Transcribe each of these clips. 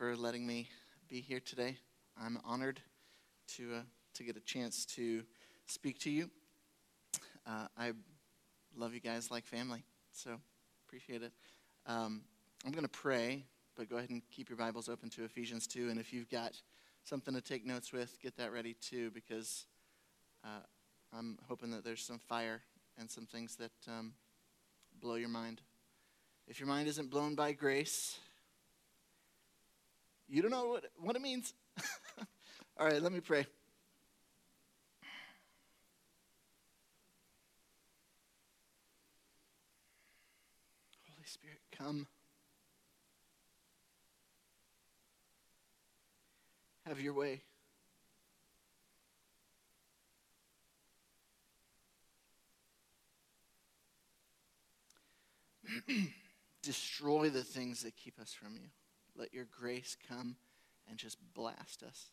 for letting me be here today. I'm honored to, uh, to get a chance to speak to you. Uh, I love you guys like family, so appreciate it. Um, I'm going to pray, but go ahead and keep your Bibles open to Ephesians 2. And if you've got something to take notes with, get that ready too, because uh, I'm hoping that there's some fire and some things that um, blow your mind. If your mind isn't blown by grace, you don't know what, what it means. All right, let me pray. Holy Spirit, come. Have your way. Destroy the things that keep us from you. Let your grace come and just blast us.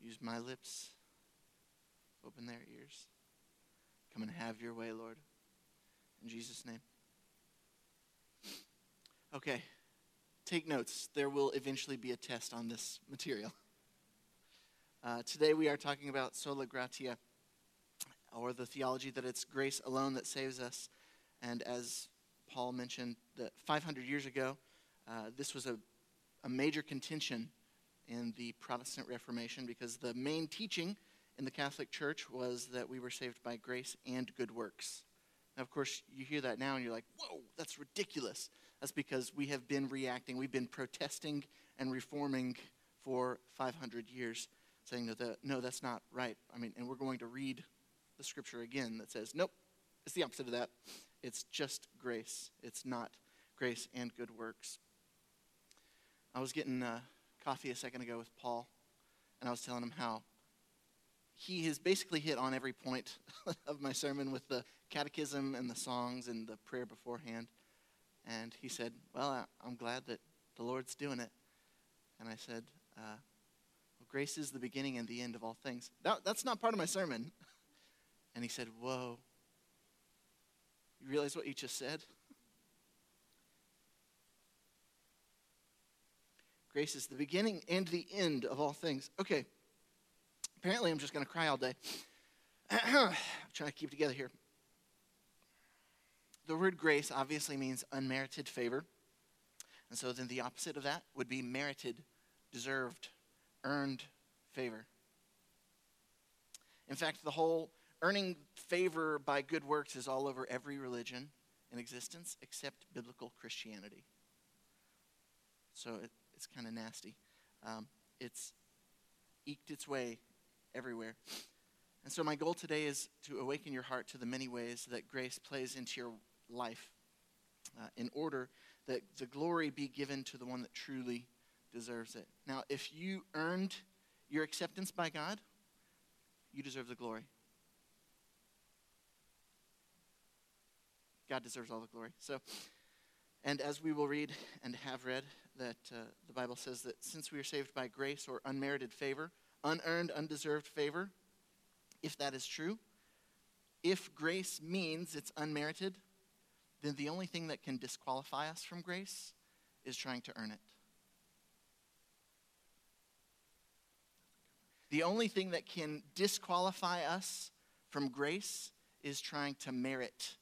Use my lips. Open their ears. Come and have your way, Lord. In Jesus' name. Okay, take notes. There will eventually be a test on this material. Uh, today we are talking about sola gratia, or the theology that it's grace alone that saves us. And as Paul mentioned, that 500 years ago, uh, this was a, a major contention in the Protestant Reformation because the main teaching in the Catholic Church was that we were saved by grace and good works. Now, of course, you hear that now and you're like, whoa, that's ridiculous. That's because we have been reacting, we've been protesting and reforming for 500 years, saying that the, no, that's not right. I mean, and we're going to read the scripture again that says, nope, it's the opposite of that. It's just grace. It's not grace and good works. I was getting uh, coffee a second ago with Paul, and I was telling him how he has basically hit on every point of my sermon with the catechism and the songs and the prayer beforehand. And he said, Well, I, am glad that the Lord's doing it. And I said, uh, well, Grace is the beginning and the end of all things. That, that's not part of my sermon. And he said, Whoa. You realize what you just said? Grace is the beginning and the end of all things. Okay. Apparently, I'm just going to cry all day. I'm trying to keep together here. The word grace obviously means unmerited favor. And so then the opposite of that would be merited, deserved, earned favor. In fact, the whole earning favor by good works is all over every religion in existence except biblical Christianity. So it, it's kind of nasty. Um, it's eked its way everywhere. And so, my goal today is to awaken your heart to the many ways that grace plays into your life uh, in order that the glory be given to the one that truly deserves it. Now, if you earned your acceptance by God, you deserve the glory. God deserves all the glory. So, and as we will read and have read, that uh, the Bible says that since we are saved by grace or unmerited favor, unearned, undeserved favor, if that is true, if grace means it's unmerited, then the only thing that can disqualify us from grace is trying to earn it. The only thing that can disqualify us from grace is trying to merit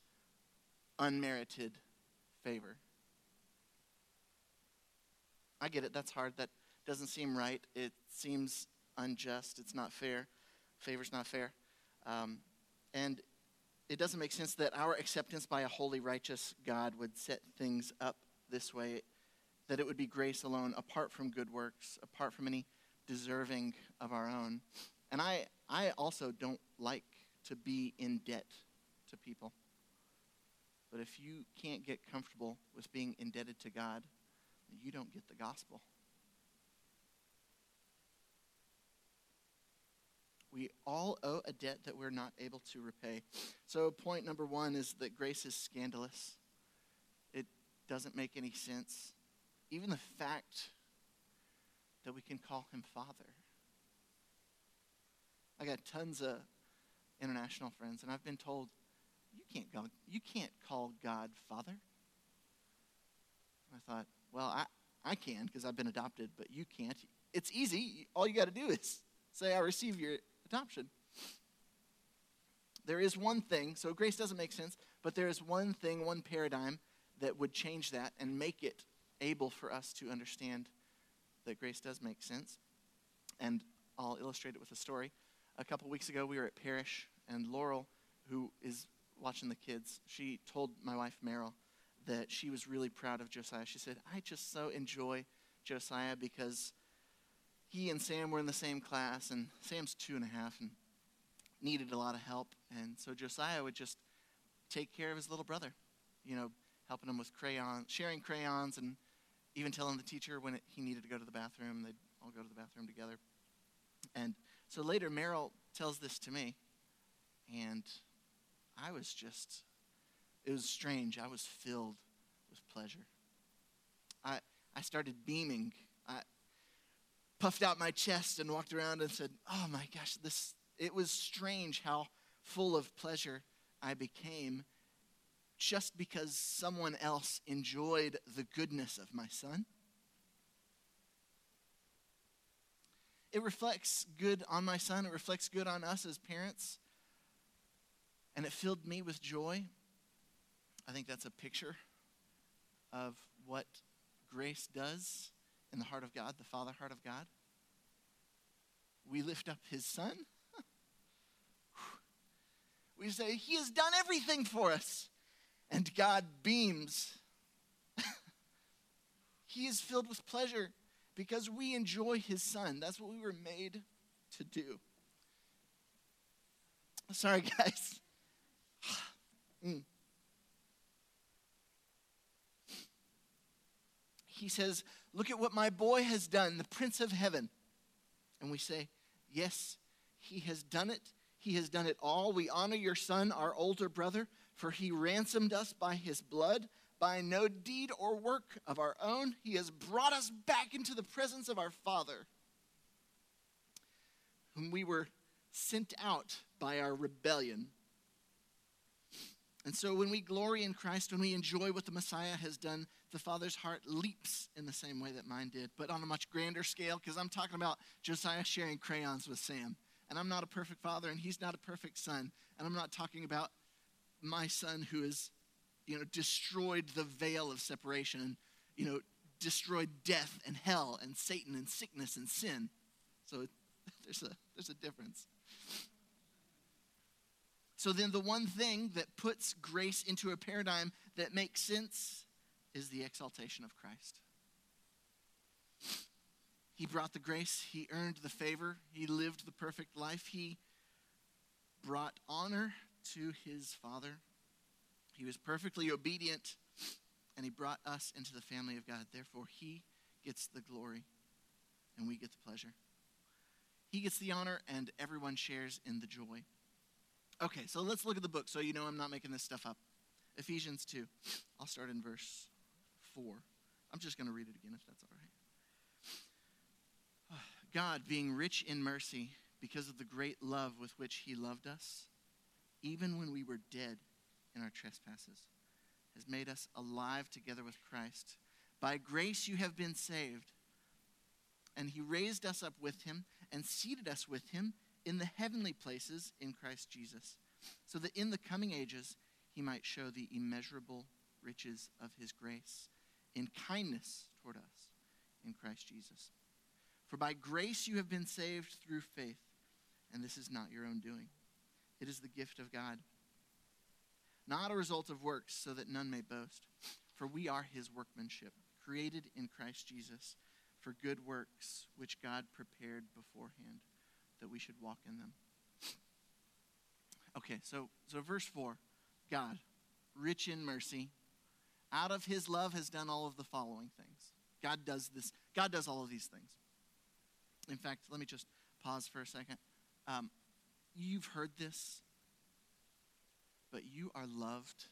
unmerited favor. I get it. That's hard. That doesn't seem right. It seems unjust. It's not fair. Favor's not fair. Um, and it doesn't make sense that our acceptance by a holy, righteous God would set things up this way, that it would be grace alone, apart from good works, apart from any deserving of our own. And I, I also don't like to be in debt to people. But if you can't get comfortable with being indebted to God, you don't get the gospel. We all owe a debt that we're not able to repay. So, point number one is that grace is scandalous. It doesn't make any sense. Even the fact that we can call him Father. I got tons of international friends, and I've been told, can't, go, you can't call God Father. I thought, well, I, I can because I've been adopted, but you can't. It's easy. All you got to do is say, I receive your adoption. There is one thing, so grace doesn't make sense, but there is one thing, one paradigm that would change that and make it able for us to understand that grace does make sense. And I'll illustrate it with a story. A couple weeks ago, we were at Parish, and Laurel, who is watching the kids, she told my wife, Meryl, that she was really proud of Josiah. She said, I just so enjoy Josiah because he and Sam were in the same class, and Sam's two and a half and needed a lot of help. And so Josiah would just take care of his little brother, you know, helping him with crayons, sharing crayons, and even telling the teacher when it, he needed to go to the bathroom. They'd all go to the bathroom together. And so later, Meryl tells this to me, and I was just it was strange. I was filled with pleasure. I, I started beaming. I puffed out my chest and walked around and said, Oh my gosh, this, it was strange how full of pleasure I became just because someone else enjoyed the goodness of my son. It reflects good on my son, it reflects good on us as parents, and it filled me with joy. I think that's a picture of what grace does in the heart of God, the Father heart of God. We lift up his Son. we say, He has done everything for us. And God beams. he is filled with pleasure because we enjoy his Son. That's what we were made to do. Sorry, guys. Mm. he says, Look at what my boy has done, the Prince of Heaven. And we say, Yes, he has done it. He has done it all. We honor your son, our older brother, for he ransomed us by his blood. By no deed or work of our own, he has brought us back into the presence of our Father, whom we were sent out by our rebellion. And so when we glory in Christ, when we enjoy what the Messiah has done, the Father's heart leaps in the same way that mine did, but on a much grander scale, because I'm talking about Josiah sharing crayons with Sam. And I'm not a perfect father, and he's not a perfect son. And I'm not talking about my son who has, you know, destroyed the veil of separation and, you know, destroyed death and hell and Satan and sickness and sin. So there's a, there's a difference. So then, the one thing that puts grace into a paradigm that makes sense is the exaltation of Christ. He brought the grace, he earned the favor, he lived the perfect life, he brought honor to his Father. He was perfectly obedient, and he brought us into the family of God. Therefore, he gets the glory, and we get the pleasure. He gets the honor, and everyone shares in the joy. Okay, so let's look at the book so you know I'm not making this stuff up. Ephesians 2. I'll start in verse 4. I'm just going to read it again if that's all right. God, being rich in mercy because of the great love with which he loved us, even when we were dead in our trespasses, has made us alive together with Christ. By grace you have been saved. And he raised us up with him and seated us with him in the heavenly places in Christ Jesus, so that in the coming ages he might show the immeasurable riches of his grace in kindness toward us in Christ Jesus. For by grace you have been saved through faith, and this is not your own doing. It is the gift of God, not a result of works, so that none may boast. For we are his workmanship, created in Christ Jesus for good works, which God prepared beforehand that we should walk in them. Okay, so, so verse 4 God, rich in mercy, out of his love has done all of the following things. God does this, God does all of these things. In fact, let me just pause for a second. Um, you've heard this, but you are loved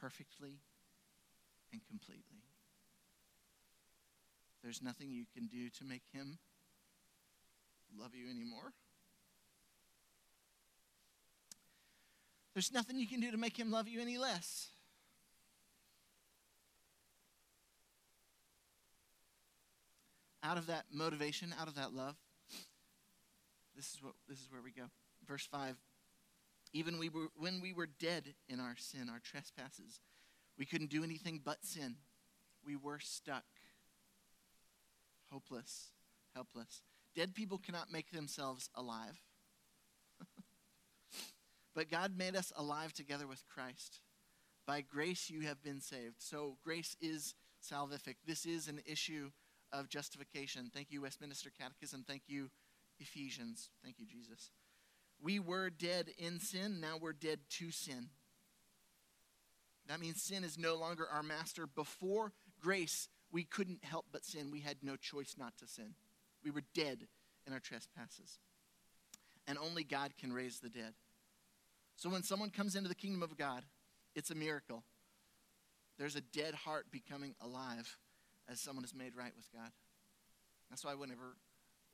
perfectly and completely. There's nothing you can do to make him love you anymore. There's nothing you can do to make him love you any less. out of that motivation, out of that love, this is what this is where we go. Verse 5. Even we were, when we were dead in our sin, our trespasses, we couldn't do anything but sin. We were stuck, hopeless, helpless. Dead people cannot make themselves alive. but God made us alive together with Christ. By grace you have been saved. So grace is salvific. This is an issue of justification. Thank you, Westminster Catechism. Thank you, Ephesians. Thank you, Jesus. We were dead in sin, now we're dead to sin. That means sin is no longer our master. Before grace, we couldn't help but sin. We had no choice not to sin. We were dead in our trespasses. And only God can raise the dead. So when someone comes into the kingdom of God, it's a miracle. There's a dead heart becoming alive as someone is made right with God. That's why whenever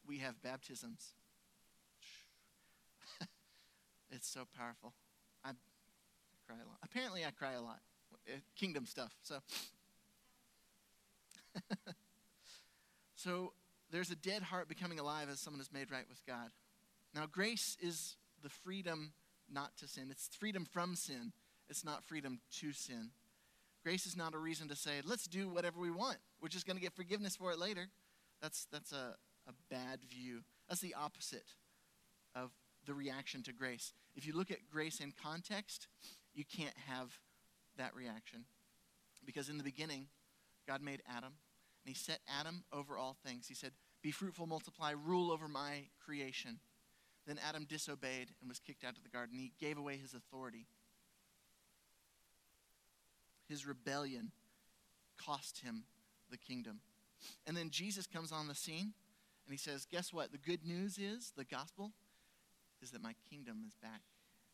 we have baptisms, it's so powerful. I cry a lot. Apparently, I cry a lot. Uh, kingdom stuff. So, so there's a dead heart becoming alive as someone is made right with God. Now, grace is the freedom not to sin. It's freedom from sin. It's not freedom to sin. Grace is not a reason to say, let's do whatever we want. We're just going to get forgiveness for it later. That's, that's a, a bad view. That's the opposite of the reaction to grace. If you look at grace in context, you can't have that reaction. Because in the beginning, God made Adam, and he set Adam over all things. He said, Be fruitful, multiply, rule over my creation. Then Adam disobeyed and was kicked out of the garden. He gave away his authority. His rebellion cost him the kingdom. And then Jesus comes on the scene and he says, Guess what? The good news is, the gospel, is that my kingdom is back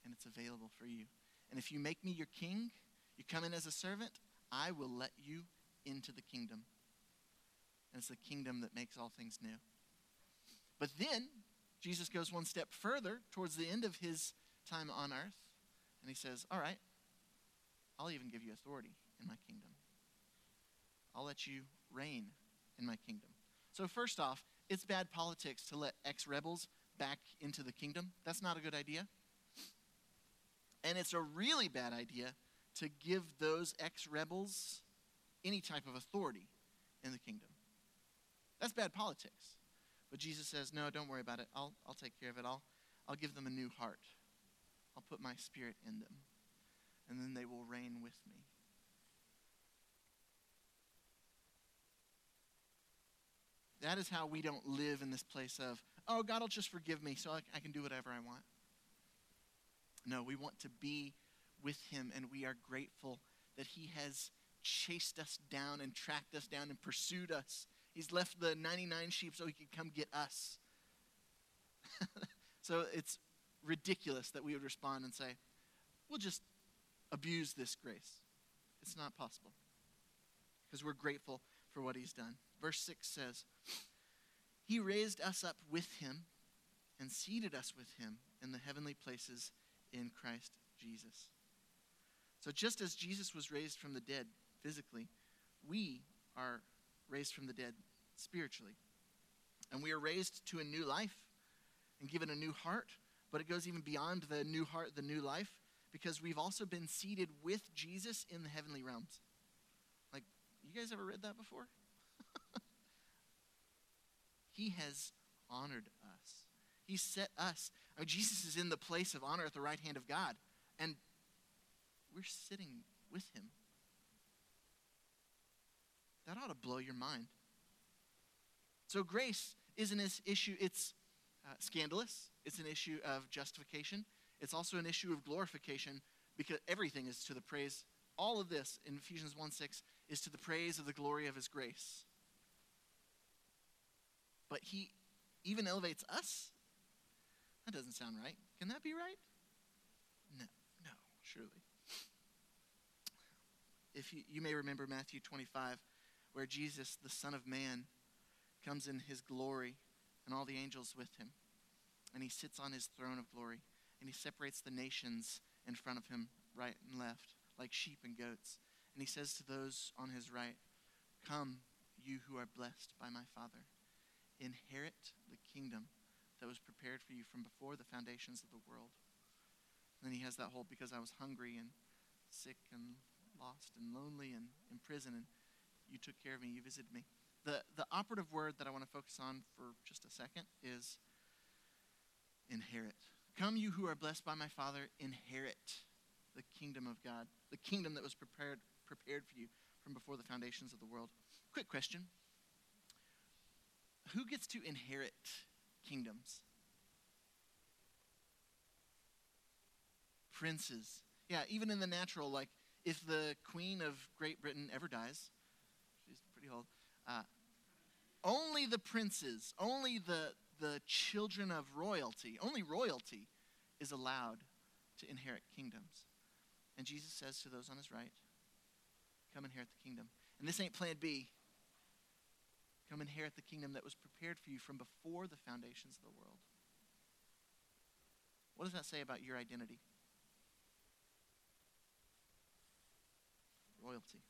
and it's available for you. And if you make me your king, you come in as a servant, I will let you into the kingdom. And it's the kingdom that makes all things new. But then Jesus goes one step further towards the end of his time on earth, and he says, All right, I'll even give you authority in my kingdom. I'll let you reign in my kingdom. So, first off, it's bad politics to let ex rebels back into the kingdom. That's not a good idea. And it's a really bad idea to give those ex rebels any type of authority in the kingdom. That's bad politics. But Jesus says, No, don't worry about it. I'll, I'll take care of it. I'll, I'll give them a new heart. I'll put my spirit in them. And then they will reign with me. That is how we don't live in this place of, oh, God will just forgive me so I, I can do whatever I want. No, we want to be with Him, and we are grateful that He has chased us down and tracked us down and pursued us. He's left the 99 sheep so He could come get us. so it's ridiculous that we would respond and say, we'll just abuse this grace. It's not possible because we're grateful for what He's done. Verse 6 says, He raised us up with Him and seated us with Him in the heavenly places in Christ Jesus. So, just as Jesus was raised from the dead physically, we are raised from the dead spiritually. And we are raised to a new life and given a new heart, but it goes even beyond the new heart, the new life, because we've also been seated with Jesus in the heavenly realms. Like, you guys ever read that before? he has honored us. He set us. I mean, Jesus is in the place of honor at the right hand of God, and we're sitting with him. That ought to blow your mind. So, grace isn't an issue, it's uh, scandalous. It's an issue of justification. It's also an issue of glorification because everything is to the praise. All of this in Ephesians 1 6 is to the praise of the glory of his grace. But he even elevates us that doesn't sound right. Can that be right? No, no, surely. If you, you may remember Matthew 25, where Jesus, the Son of Man, comes in his glory and all the angels with him. And he sits on his throne of glory. And he separates the nations in front of him, right and left, like sheep and goats. And he says to those on his right, Come, you who are blessed by my Father, inherit the kingdom that was prepared for you from before the foundations of the world. And then he has that whole because I was hungry and sick and lost and lonely and in prison, and you took care of me, you visited me. The, the operative word that I want to focus on for just a second is inherit. Come, you who are blessed by my Father, inherit the kingdom of God, the kingdom that was prepared, prepared for you from before the foundations of the world. Quick question Who gets to inherit kingdoms? Princes. Yeah, even in the natural, like if the Queen of Great Britain ever dies, she's pretty old, uh, only the princes, only the, the children of royalty, only royalty is allowed to inherit kingdoms. And Jesus says to those on his right, Come inherit the kingdom. And this ain't plan B. Come inherit the kingdom that was prepared for you from before the foundations of the world. What does that say about your identity? Royalty.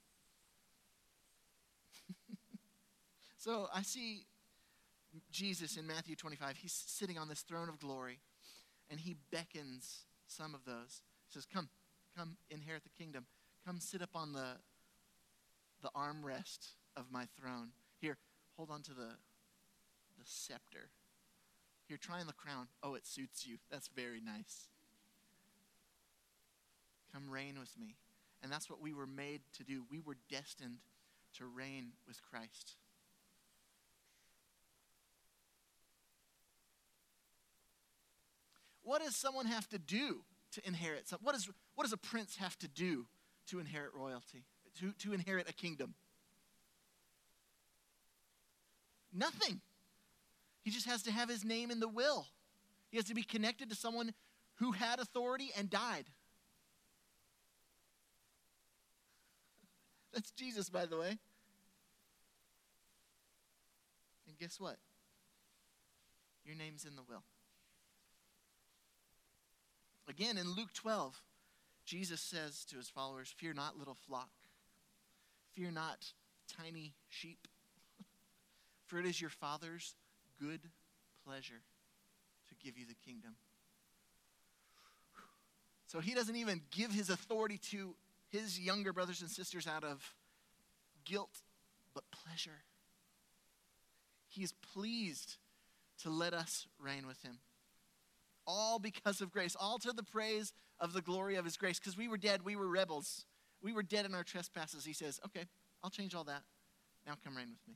So I see Jesus in Matthew 25. He's sitting on this throne of glory, and he beckons some of those. He says, Come, come inherit the kingdom. Come sit up on the, the armrest of my throne. Here, hold on to the, the scepter. Here, try on the crown. Oh, it suits you. That's very nice. Come reign with me. And that's what we were made to do. We were destined to reign with Christ. What does someone have to do to inherit? Some, what, is, what does a prince have to do to inherit royalty, to, to inherit a kingdom? Nothing. He just has to have his name in the will. He has to be connected to someone who had authority and died. That's Jesus, by the way. And guess what? Your name's in the will. Again, in Luke 12, Jesus says to his followers, Fear not, little flock. Fear not, tiny sheep. For it is your Father's good pleasure to give you the kingdom. So he doesn't even give his authority to his younger brothers and sisters out of guilt, but pleasure. He is pleased to let us reign with him all because of grace, all to the praise of the glory of his grace. Because we were dead, we were rebels, we were dead in our trespasses. He says, Okay, I'll change all that. Now come reign with me.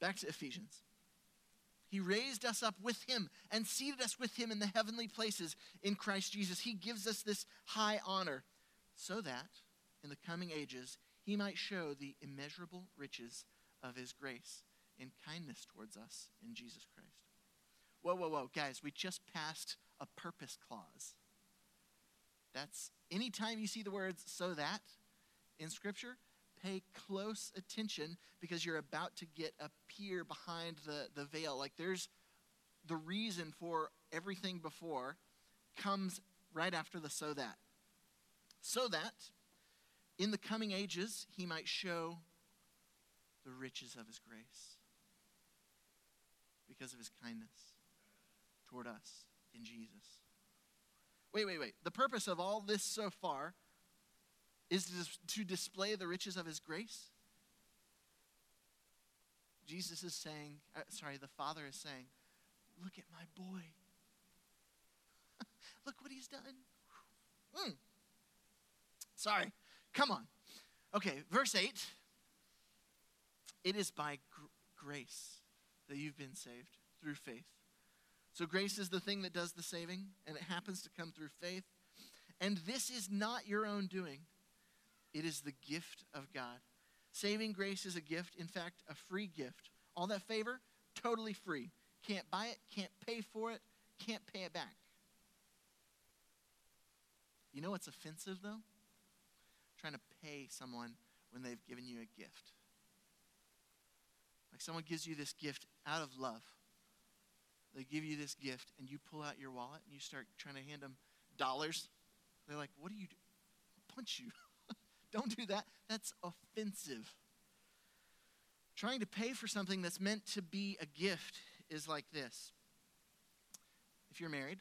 Back to Ephesians. He raised us up with him and seated us with him in the heavenly places in Christ Jesus. He gives us this high honor so that in the coming ages he might show the immeasurable riches of his grace in kindness towards us in Jesus Christ. Whoa, whoa, whoa, guys, we just passed a purpose clause. That's anytime you see the words so that in Scripture, pay close attention because you're about to get a peer behind the, the veil. Like there's the reason for everything before comes right after the so that. So that in the coming ages he might show the riches of his grace because of his kindness toward us in Jesus. Wait, wait, wait. The purpose of all this so far is to display the riches of his grace. Jesus is saying, uh, sorry, the Father is saying, look at my boy. look what he's done. Mm. Sorry. Come on. Okay, verse 8. It is by gr- grace that you've been saved through faith. So grace is the thing that does the saving, and it happens to come through faith. And this is not your own doing, it is the gift of God. Saving grace is a gift, in fact, a free gift. All that favor, totally free. Can't buy it, can't pay for it, can't pay it back. You know what's offensive, though? Trying to pay someone when they've given you a gift. Like someone gives you this gift out of love they give you this gift, and you pull out your wallet and you start trying to hand them dollars. They're like, What do you do? Punch you. Don't do that. That's offensive. Trying to pay for something that's meant to be a gift is like this. If you're married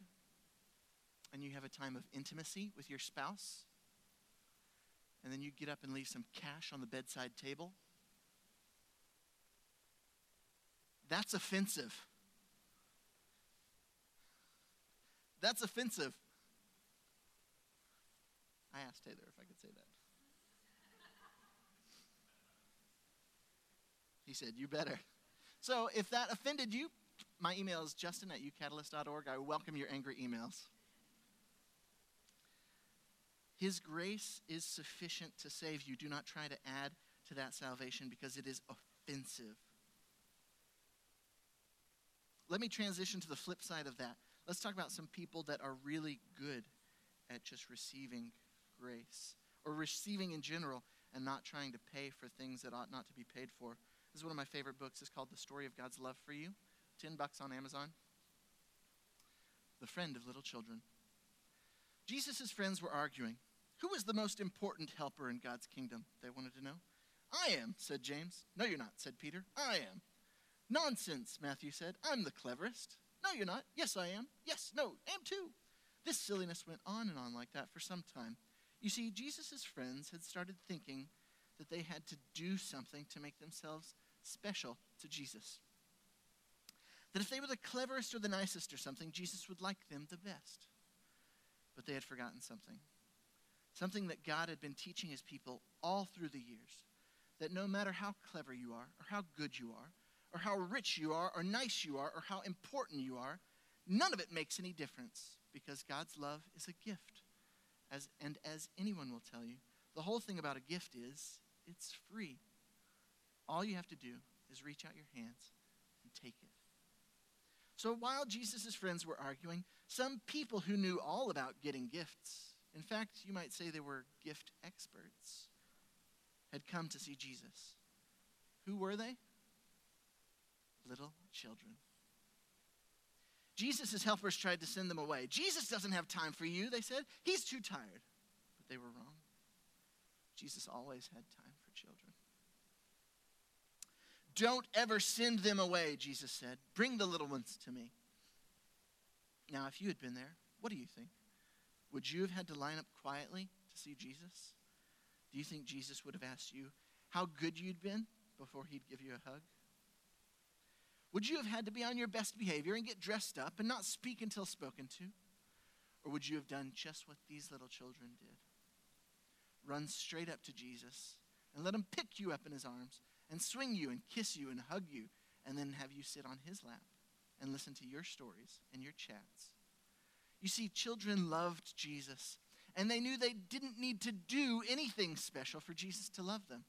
and you have a time of intimacy with your spouse, and then you get up and leave some cash on the bedside table, that's offensive. That's offensive. I asked Taylor if I could say that. He said, You better. So if that offended you, my email is justin at ucatalyst.org. I welcome your angry emails. His grace is sufficient to save you. Do not try to add to that salvation because it is offensive. Let me transition to the flip side of that. Let's talk about some people that are really good at just receiving grace or receiving in general and not trying to pay for things that ought not to be paid for. This is one of my favorite books. It's called The Story of God's Love for You. 10 bucks on Amazon. The friend of little children. Jesus' friends were arguing. Who is the most important helper in God's kingdom? They wanted to know. I am, said James. No, you're not, said Peter. I am. Nonsense, Matthew said. I'm the cleverest. No, you're not. Yes, I am. Yes, no, am too. This silliness went on and on like that for some time. You see, Jesus' friends had started thinking that they had to do something to make themselves special to Jesus. That if they were the cleverest or the nicest or something, Jesus would like them the best. But they had forgotten something. Something that God had been teaching his people all through the years. That no matter how clever you are, or how good you are, or how rich you are, or nice you are, or how important you are, none of it makes any difference because God's love is a gift. As, and as anyone will tell you, the whole thing about a gift is it's free. All you have to do is reach out your hands and take it. So while Jesus' friends were arguing, some people who knew all about getting gifts, in fact, you might say they were gift experts, had come to see Jesus. Who were they? Little children. Jesus' helpers tried to send them away. Jesus doesn't have time for you, they said. He's too tired. But they were wrong. Jesus always had time for children. Don't ever send them away, Jesus said. Bring the little ones to me. Now, if you had been there, what do you think? Would you have had to line up quietly to see Jesus? Do you think Jesus would have asked you how good you'd been before he'd give you a hug? Would you have had to be on your best behavior and get dressed up and not speak until spoken to? Or would you have done just what these little children did? Run straight up to Jesus and let him pick you up in his arms and swing you and kiss you and hug you and then have you sit on his lap and listen to your stories and your chats. You see, children loved Jesus and they knew they didn't need to do anything special for Jesus to love them.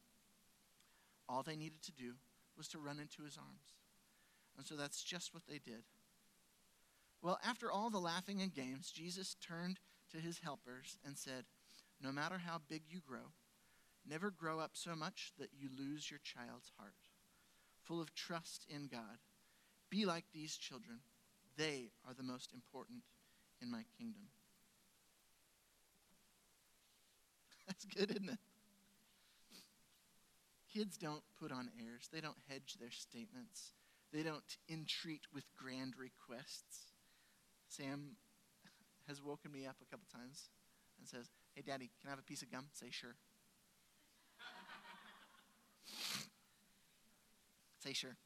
All they needed to do was to run into his arms. And so that's just what they did. Well, after all the laughing and games, Jesus turned to his helpers and said, No matter how big you grow, never grow up so much that you lose your child's heart. Full of trust in God, be like these children. They are the most important in my kingdom. That's good, isn't it? Kids don't put on airs, they don't hedge their statements. They don't entreat with grand requests. Sam has woken me up a couple times and says, Hey, Daddy, can I have a piece of gum? Say, Sure. Say, Sure.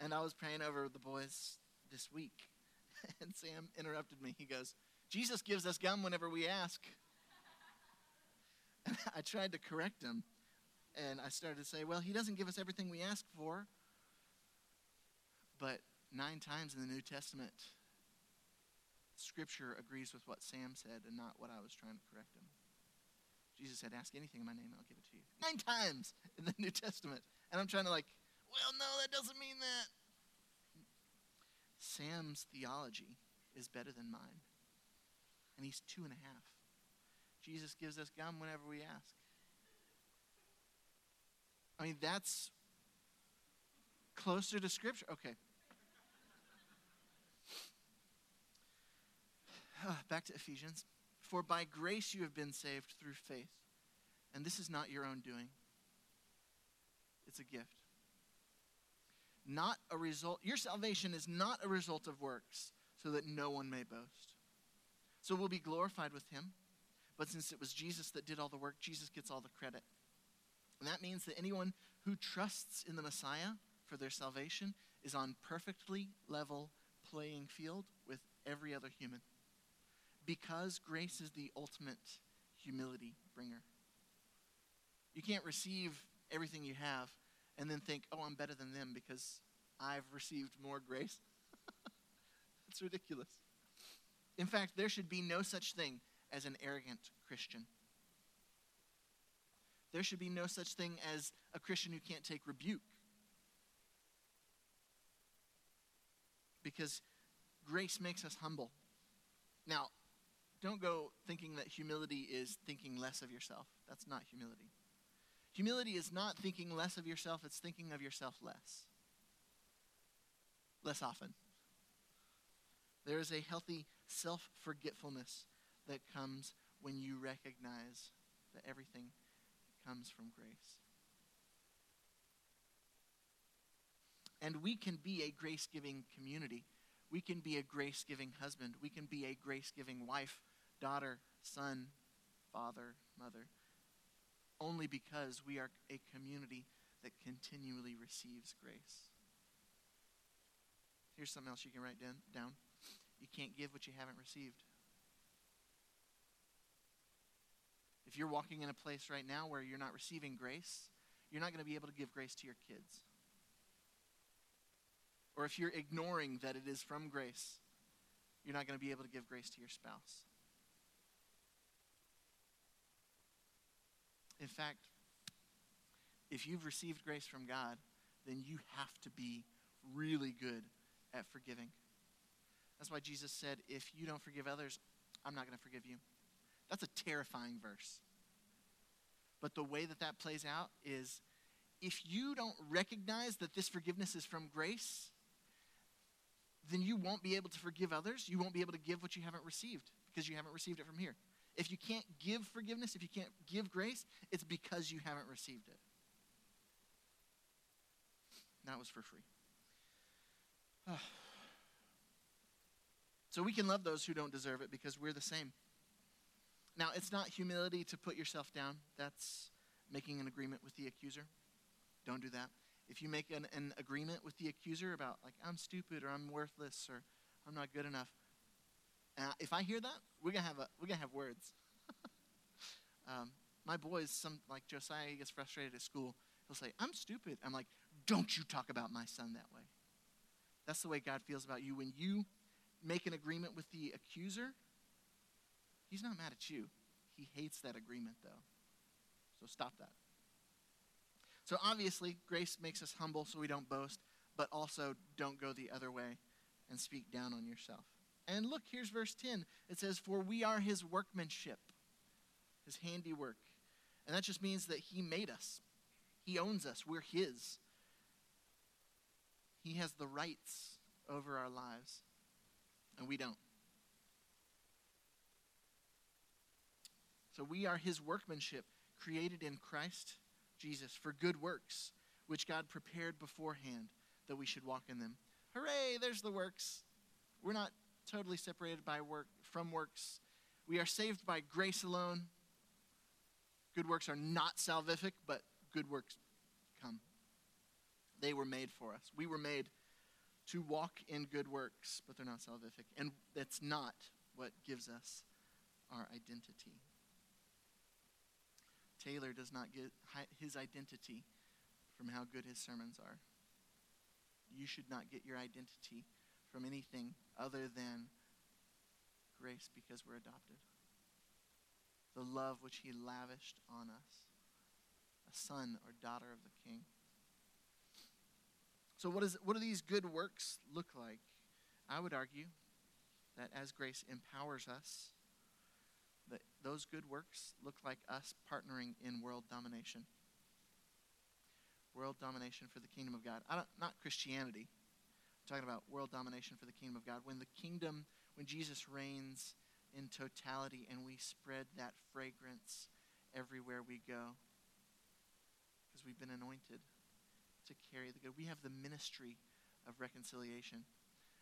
and I was praying over the boys this week, and Sam interrupted me. He goes, Jesus gives us gum whenever we ask. And I tried to correct him. And I started to say, well, he doesn't give us everything we ask for. But nine times in the New Testament, Scripture agrees with what Sam said and not what I was trying to correct him. Jesus said, Ask anything in my name, I'll give it to you. Nine times in the New Testament. And I'm trying to, like, well, no, that doesn't mean that. Sam's theology is better than mine. And he's two and a half. Jesus gives us gum whenever we ask. I mean, that's closer to Scripture. Okay. Ah, back to Ephesians. For by grace you have been saved through faith. And this is not your own doing. it's a gift. Not a result, your salvation is not a result of works, so that no one may boast. So we'll be glorified with him, but since it was Jesus that did all the work, Jesus gets all the credit. And that means that anyone who trusts in the Messiah for their salvation is on perfectly level playing field with every other human. Because grace is the ultimate humility bringer. You can't receive everything you have and then think, oh, I'm better than them because I've received more grace. it's ridiculous. In fact, there should be no such thing as an arrogant Christian. There should be no such thing as a Christian who can't take rebuke. Because grace makes us humble. Now, don't go thinking that humility is thinking less of yourself. That's not humility. Humility is not thinking less of yourself, it's thinking of yourself less. Less often. There is a healthy self forgetfulness that comes when you recognize that everything comes from grace. And we can be a grace giving community. We can be a grace giving husband. We can be a grace giving wife, daughter, son, father, mother only because we are a community that continually receives grace. Here's something else you can write down. You can't give what you haven't received. If you're walking in a place right now where you're not receiving grace, you're not going to be able to give grace to your kids. Or if you're ignoring that it is from grace, you're not going to be able to give grace to your spouse. In fact, if you've received grace from God, then you have to be really good at forgiving. That's why Jesus said, If you don't forgive others, I'm not going to forgive you. That's a terrifying verse. But the way that that plays out is if you don't recognize that this forgiveness is from grace, then you won't be able to forgive others. You won't be able to give what you haven't received because you haven't received it from here. If you can't give forgiveness, if you can't give grace, it's because you haven't received it. That was for free. so we can love those who don't deserve it because we're the same. Now, it's not humility to put yourself down. That's making an agreement with the accuser. Don't do that. If you make an, an agreement with the accuser about, like, I'm stupid or I'm worthless or I'm not good enough, uh, if I hear that, we're gonna have a we're gonna have words. um, my boys, some like Josiah, gets frustrated at school. He'll say, "I'm stupid." I'm like, "Don't you talk about my son that way." That's the way God feels about you when you make an agreement with the accuser. He's not mad at you. He hates that agreement, though. So stop that. So obviously, grace makes us humble so we don't boast, but also don't go the other way and speak down on yourself. And look, here's verse 10. It says, For we are his workmanship, his handiwork. And that just means that he made us, he owns us, we're his. He has the rights over our lives, and we don't. So we are his workmanship, created in Christ Jesus for good works, which God prepared beforehand that we should walk in them. Hooray, there's the works. We're not totally separated by work from works. We are saved by grace alone. Good works are not salvific, but good works come. They were made for us. We were made to walk in good works, but they're not salvific. And that's not what gives us our identity. Taylor does not get his identity from how good his sermons are. You should not get your identity from anything other than grace because we're adopted. The love which he lavished on us, a son or daughter of the king. So, what, is, what do these good works look like? I would argue that as grace empowers us, that those good works look like us partnering in world domination. World domination for the kingdom of God. I don't, not Christianity, talking about world domination for the kingdom of God. When the kingdom, when Jesus reigns in totality and we spread that fragrance everywhere we go because we've been anointed to carry the good. We have the ministry of reconciliation.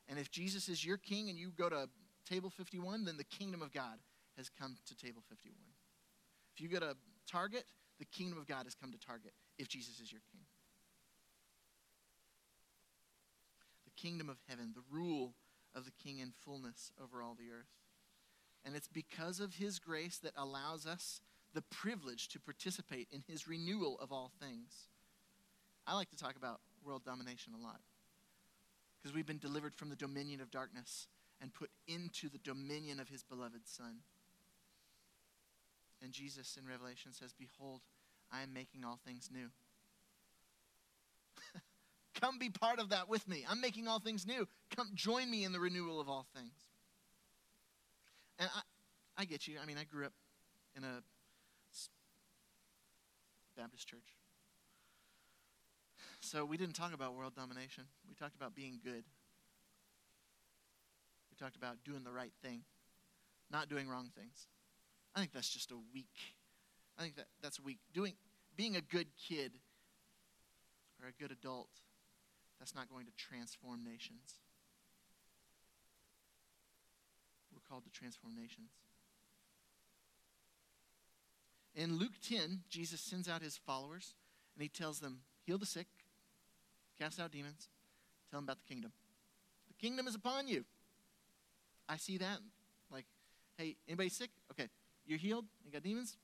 And if Jesus is your king and you go to table 51, then the kingdom of God has come to table 51. If you go to Target, the kingdom of God has come to Target if Jesus is your king. Kingdom of heaven, the rule of the king in fullness over all the earth. And it's because of his grace that allows us the privilege to participate in his renewal of all things. I like to talk about world domination a lot because we've been delivered from the dominion of darkness and put into the dominion of his beloved Son. And Jesus in Revelation says, Behold, I am making all things new. Come be part of that with me. I'm making all things new. Come join me in the renewal of all things. And I, I get you. I mean, I grew up in a Baptist church. So we didn't talk about world domination. We talked about being good. We talked about doing the right thing, not doing wrong things. I think that's just a weak. I think that that's weak. Doing being a good kid or a good adult, that's not going to transform nations. We're called to transform nations. In Luke 10, Jesus sends out his followers and he tells them, Heal the sick, cast out demons, tell them about the kingdom. The kingdom is upon you. I see that. Like, hey, anybody sick? Okay, you're healed. You got demons?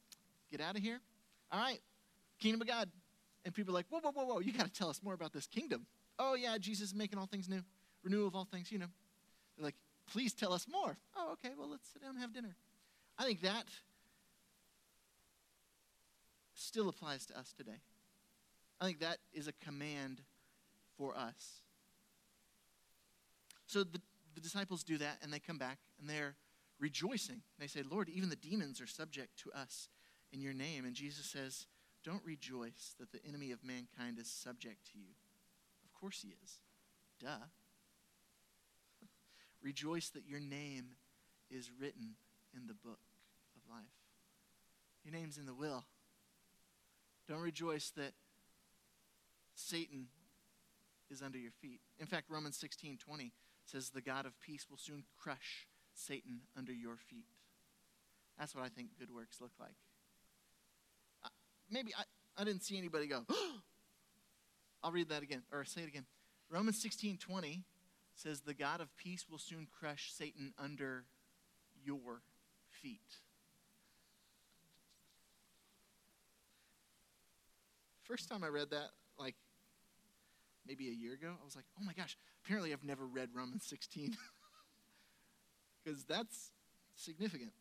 Get out of here. All right, kingdom of God. And people are like, whoa, whoa, whoa, whoa, you got to tell us more about this kingdom. Oh, yeah, Jesus is making all things new, renewal of all things, you know. They're like, please tell us more. Oh, okay, well, let's sit down and have dinner. I think that still applies to us today. I think that is a command for us. So the, the disciples do that, and they come back, and they're rejoicing. They say, Lord, even the demons are subject to us in your name. And Jesus says, Don't rejoice that the enemy of mankind is subject to you. Of course he is. Duh. rejoice that your name is written in the book of life. Your name's in the will. Don't rejoice that Satan is under your feet. In fact, Romans 16 20 says, The God of peace will soon crush Satan under your feet. That's what I think good works look like. Maybe I, I didn't see anybody go, oh, I'll read that again, or say it again. Romans 16 20 says, The God of peace will soon crush Satan under your feet. First time I read that, like maybe a year ago, I was like, oh my gosh, apparently I've never read Romans 16. Because that's significant.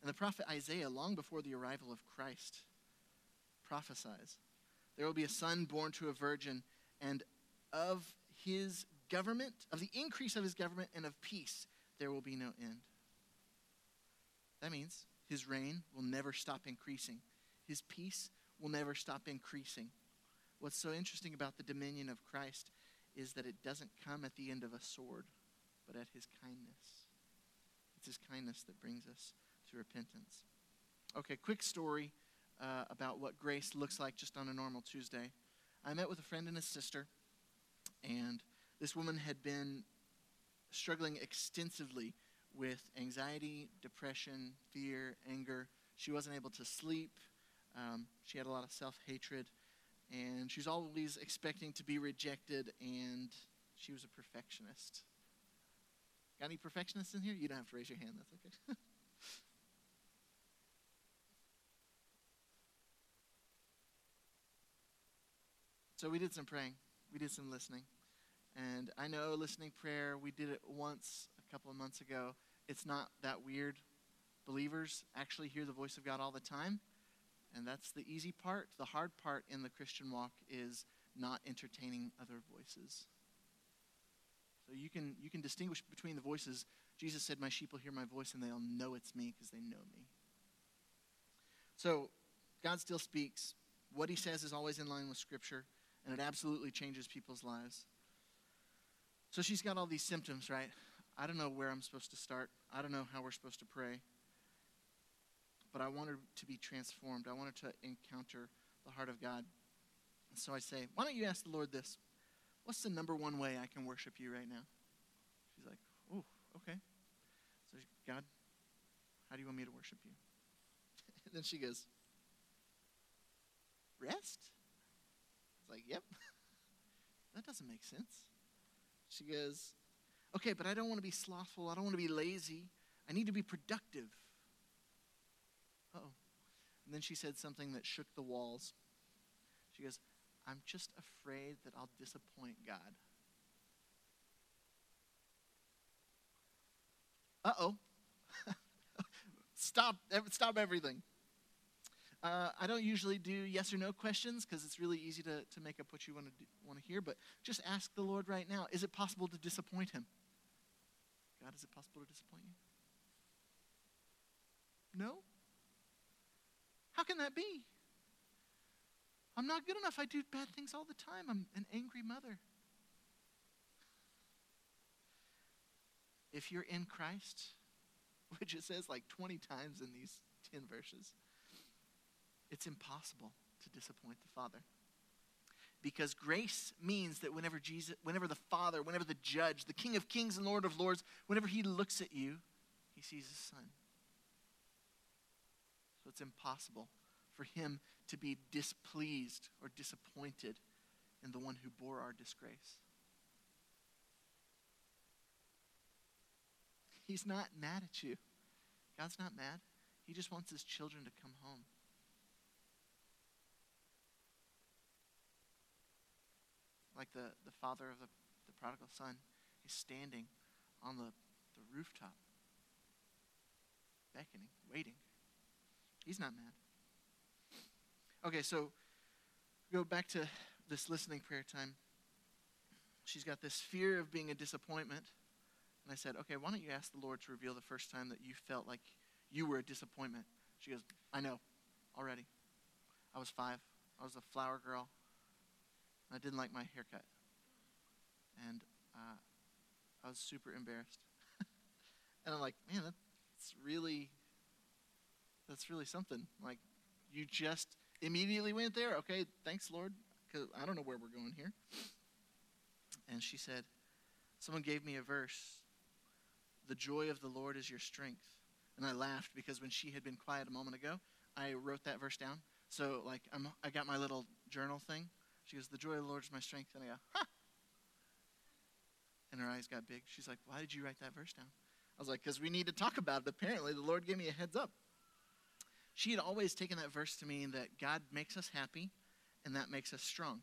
And the prophet Isaiah, long before the arrival of Christ, prophesies there will be a son born to a virgin, and of his government, of the increase of his government and of peace, there will be no end. That means his reign will never stop increasing his peace will never stop increasing. What's so interesting about the dominion of Christ is that it doesn't come at the end of a sword, but at his kindness. It's his kindness that brings us to repentance. Okay, quick story uh, about what grace looks like just on a normal Tuesday. I met with a friend and a sister, and this woman had been struggling extensively with anxiety, depression, fear, anger. She wasn't able to sleep. Um, she had a lot of self hatred, and she was always expecting to be rejected, and she was a perfectionist. Got any perfectionists in here? You don't have to raise your hand, that's okay. so we did some praying, we did some listening. And I know listening prayer, we did it once a couple of months ago. It's not that weird. Believers actually hear the voice of God all the time. And that's the easy part. The hard part in the Christian walk is not entertaining other voices. So you can, you can distinguish between the voices. Jesus said, My sheep will hear my voice and they'll know it's me because they know me. So God still speaks. What he says is always in line with Scripture, and it absolutely changes people's lives. So she's got all these symptoms, right? I don't know where I'm supposed to start. I don't know how we're supposed to pray but I wanted to be transformed. I wanted to encounter the heart of God. So I say, Why don't you ask the Lord this? What's the number one way I can worship you right now? She's like, Oh, okay. So, God, how do you want me to worship you? and then she goes, Rest? Like, Yep. that doesn't make sense. She goes, Okay, but I don't want to be slothful. I don't want to be lazy. I need to be productive. oh. And then she said something that shook the walls. She goes, I'm just afraid that I'll disappoint God. Uh oh. stop, stop everything. Uh, I don't usually do yes or no questions because it's really easy to, to make up what you want to want to hear. But just ask the Lord right now: Is it possible to disappoint Him? God, is it possible to disappoint you? No. How can that be? I'm not good enough. I do bad things all the time. I'm an angry mother. If you're in Christ, which it says like 20 times in these 10 verses, it's impossible to disappoint the Father. Because grace means that whenever Jesus, whenever the Father, whenever the judge, the King of Kings and Lord of Lords, whenever he looks at you, he sees his son. So it's impossible for him to be displeased or disappointed in the one who bore our disgrace. He's not mad at you. God's not mad. He just wants his children to come home. Like the, the father of the, the prodigal son, he's standing on the, the rooftop, beckoning, waiting. He's not mad. Okay, so go back to this listening prayer time. She's got this fear of being a disappointment. And I said, okay, why don't you ask the Lord to reveal the first time that you felt like you were a disappointment? She goes, I know already. I was five. I was a flower girl. I didn't like my haircut. And uh, I was super embarrassed. and I'm like, man, that's really, that's really something. Like, you just immediately went there. Okay, thanks, Lord, because I don't know where we're going here. And she said, Someone gave me a verse The joy of the Lord is your strength. And I laughed because when she had been quiet a moment ago, I wrote that verse down. So, like, I'm, I got my little journal thing. She goes, The joy of the Lord is my strength. And I go, Ha! And her eyes got big. She's like, Why did you write that verse down? I was like, Because we need to talk about it. Apparently, the Lord gave me a heads up she had always taken that verse to mean that God makes us happy and that makes us strong.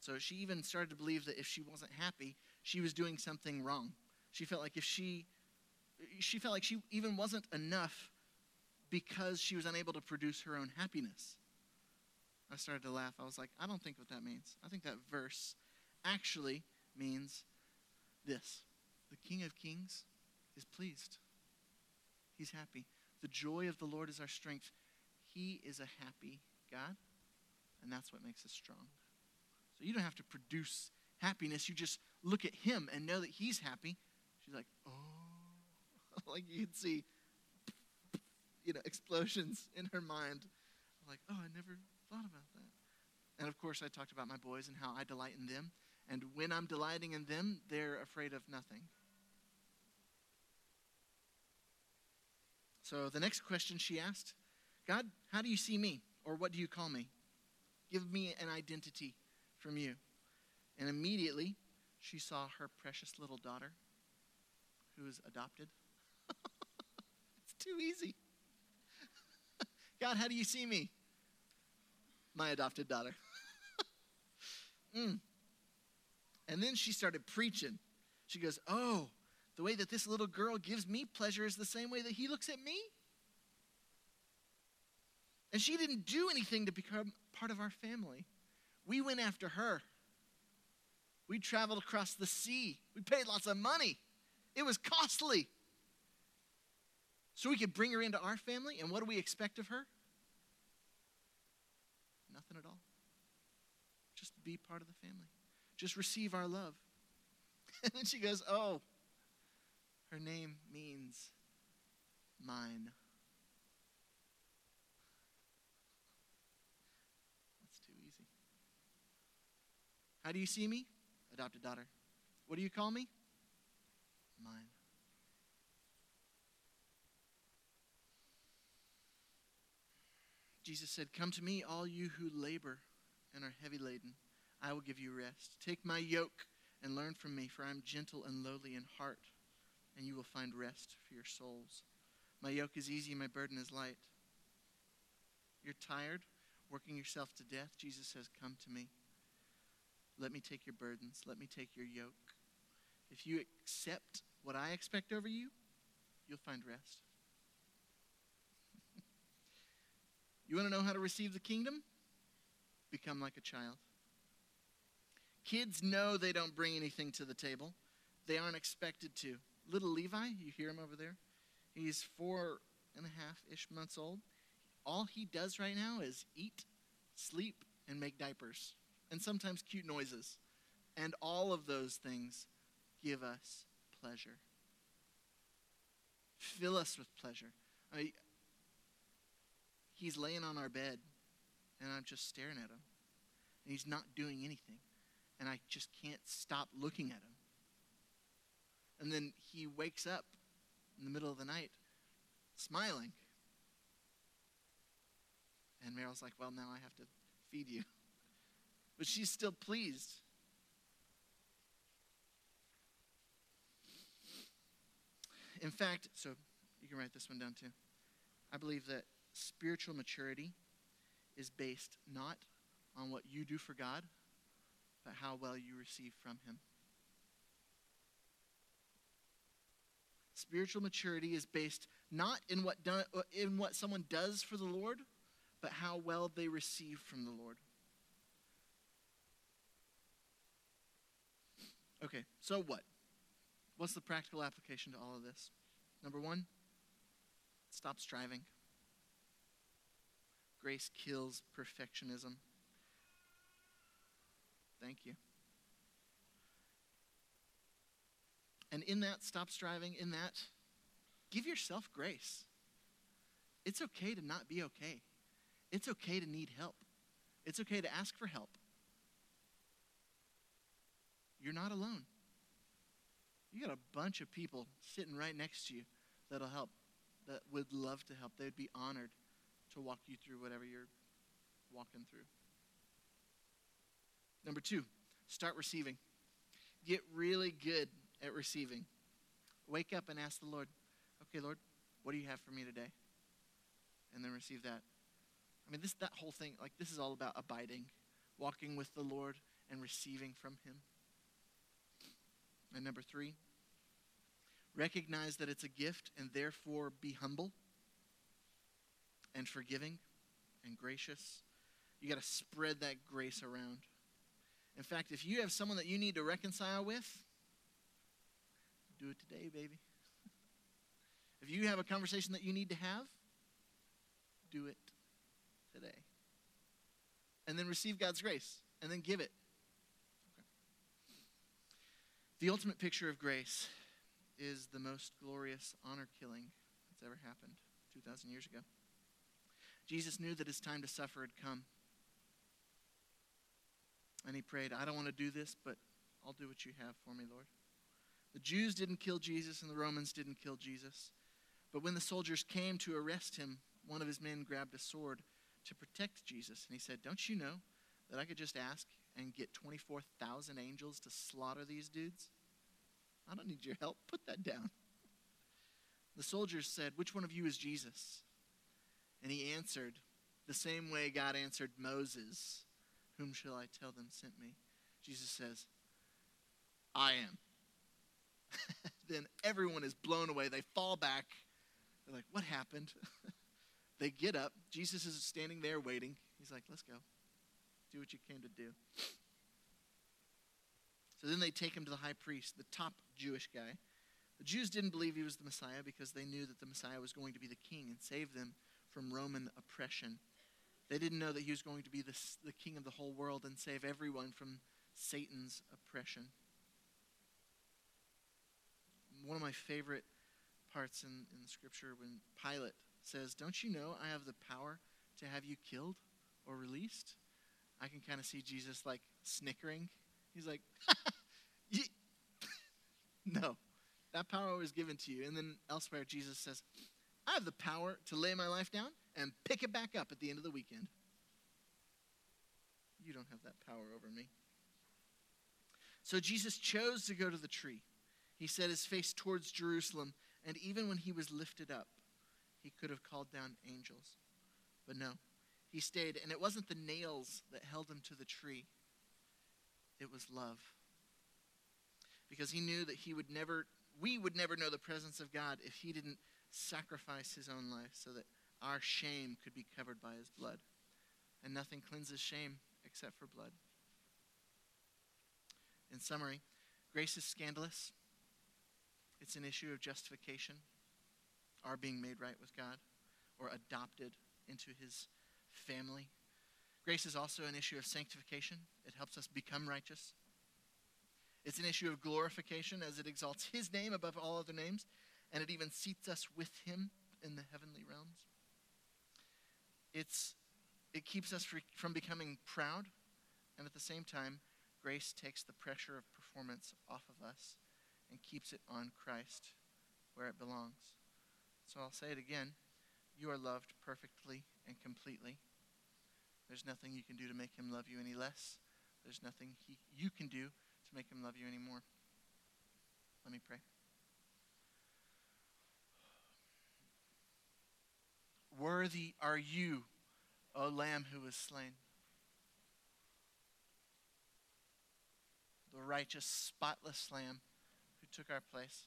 So she even started to believe that if she wasn't happy, she was doing something wrong. She felt like if she she felt like she even wasn't enough because she was unable to produce her own happiness. I started to laugh. I was like, I don't think what that means. I think that verse actually means this. The King of Kings is pleased. He's happy. The joy of the Lord is our strength. He is a happy God, and that's what makes us strong. So you don't have to produce happiness. You just look at Him and know that He's happy. She's like, oh, like you can see, you know, explosions in her mind. Like, oh, I never thought about that. And of course, I talked about my boys and how I delight in them. And when I'm delighting in them, they're afraid of nothing. So the next question she asked God, how do you see me? Or what do you call me? Give me an identity from you. And immediately she saw her precious little daughter who was adopted. it's too easy. God, how do you see me? My adopted daughter. mm. And then she started preaching. She goes, Oh, the way that this little girl gives me pleasure is the same way that he looks at me. And she didn't do anything to become part of our family. We went after her. We traveled across the sea. We paid lots of money. It was costly. So we could bring her into our family, and what do we expect of her? Nothing at all. Just be part of the family. Just receive our love. And then she goes, Oh, her name means mine. That's too easy. How do you see me? Adopted daughter. What do you call me? Mine. Jesus said, Come to me, all you who labor and are heavy laden. I will give you rest. Take my yoke and learn from me, for I am gentle and lowly in heart, and you will find rest for your souls. My yoke is easy, my burden is light. You're tired, working yourself to death. Jesus says, Come to me. Let me take your burdens. Let me take your yoke. If you accept what I expect over you, you'll find rest. You want to know how to receive the kingdom? Become like a child. Kids know they don't bring anything to the table, they aren't expected to. Little Levi, you hear him over there? He's four and a half ish months old. All he does right now is eat, sleep, and make diapers, and sometimes cute noises. And all of those things give us pleasure. Fill us with pleasure. I he's laying on our bed, and I'm just staring at him. And he's not doing anything. And I just can't stop looking at him. And then he wakes up in the middle of the night smiling. And Meryl's like, Well, now I have to feed you. But she's still pleased. In fact, so you can write this one down too. I believe that spiritual maturity is based not on what you do for God, but how well you receive from Him. Spiritual maturity is based not in what, do, uh, in what someone does for the Lord, but how well they receive from the Lord. Okay, so what? What's the practical application to all of this? Number one, stop striving. Grace kills perfectionism. Thank you. And in that, stop striving. In that, give yourself grace. It's okay to not be okay. It's okay to need help. It's okay to ask for help. You're not alone. You got a bunch of people sitting right next to you that'll help, that would love to help. They'd be honored to walk you through whatever you're walking through. Number two, start receiving. Get really good at receiving. Wake up and ask the Lord, okay, Lord, what do you have for me today? And then receive that. I mean, this that whole thing, like this is all about abiding, walking with the Lord and receiving from Him. And number three, recognize that it's a gift and therefore be humble and forgiving and gracious. You got to spread that grace around. In fact, if you have someone that you need to reconcile with, do it today, baby. if you have a conversation that you need to have, do it today. And then receive God's grace and then give it. Okay. The ultimate picture of grace is the most glorious honor killing that's ever happened 2,000 years ago. Jesus knew that his time to suffer had come. And he prayed, I don't want to do this, but I'll do what you have for me, Lord. The Jews didn't kill Jesus and the Romans didn't kill Jesus. But when the soldiers came to arrest him, one of his men grabbed a sword to protect Jesus. And he said, Don't you know that I could just ask and get 24,000 angels to slaughter these dudes? I don't need your help. Put that down. The soldiers said, Which one of you is Jesus? And he answered, The same way God answered Moses, Whom shall I tell them sent me? Jesus says, I am. then everyone is blown away. They fall back. They're like, What happened? they get up. Jesus is standing there waiting. He's like, Let's go. Do what you came to do. So then they take him to the high priest, the top Jewish guy. The Jews didn't believe he was the Messiah because they knew that the Messiah was going to be the king and save them from Roman oppression. They didn't know that he was going to be the, the king of the whole world and save everyone from Satan's oppression. One of my favorite parts in, in the scripture when Pilate says, Don't you know I have the power to have you killed or released? I can kind of see Jesus like snickering He's like, no, that power was given to you. And then elsewhere, Jesus says, I have the power to lay my life down and pick it back up at the end of the weekend. You don't have that power over me. So Jesus chose to go to the tree. He set his face towards Jerusalem, and even when he was lifted up, he could have called down angels. But no, he stayed, and it wasn't the nails that held him to the tree, it was love. Because he knew that he would never, we would never know the presence of God if he didn't sacrifice his own life so that our shame could be covered by his blood. And nothing cleanses shame except for blood. In summary, grace is scandalous. It's an issue of justification, our being made right with God, or adopted into his family. Grace is also an issue of sanctification, it helps us become righteous. It's an issue of glorification as it exalts his name above all other names, and it even seats us with him in the heavenly realms. It's, it keeps us from becoming proud, and at the same time, grace takes the pressure of performance off of us and keeps it on Christ where it belongs. So I'll say it again. You are loved perfectly and completely. There's nothing you can do to make him love you any less. There's nothing he, you can do to make him love you any more. Let me pray. Worthy are you, O Lamb who was slain. The righteous, spotless Lamb who took our place.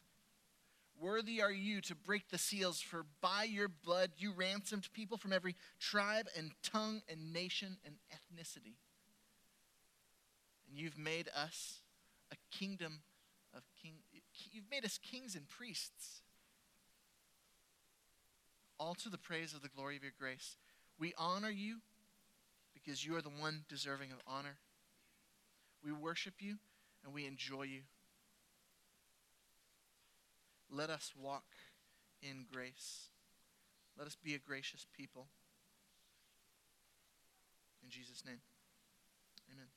Worthy are you to break the seals, for by your blood you ransomed people from every tribe and tongue and nation and ethnicity. And you've made us a kingdom of king. You've made us kings and priests. All to the praise of the glory of your grace. We honor you because you are the one deserving of honor. We worship you and we enjoy you. Let us walk in grace. Let us be a gracious people. In Jesus' name, amen.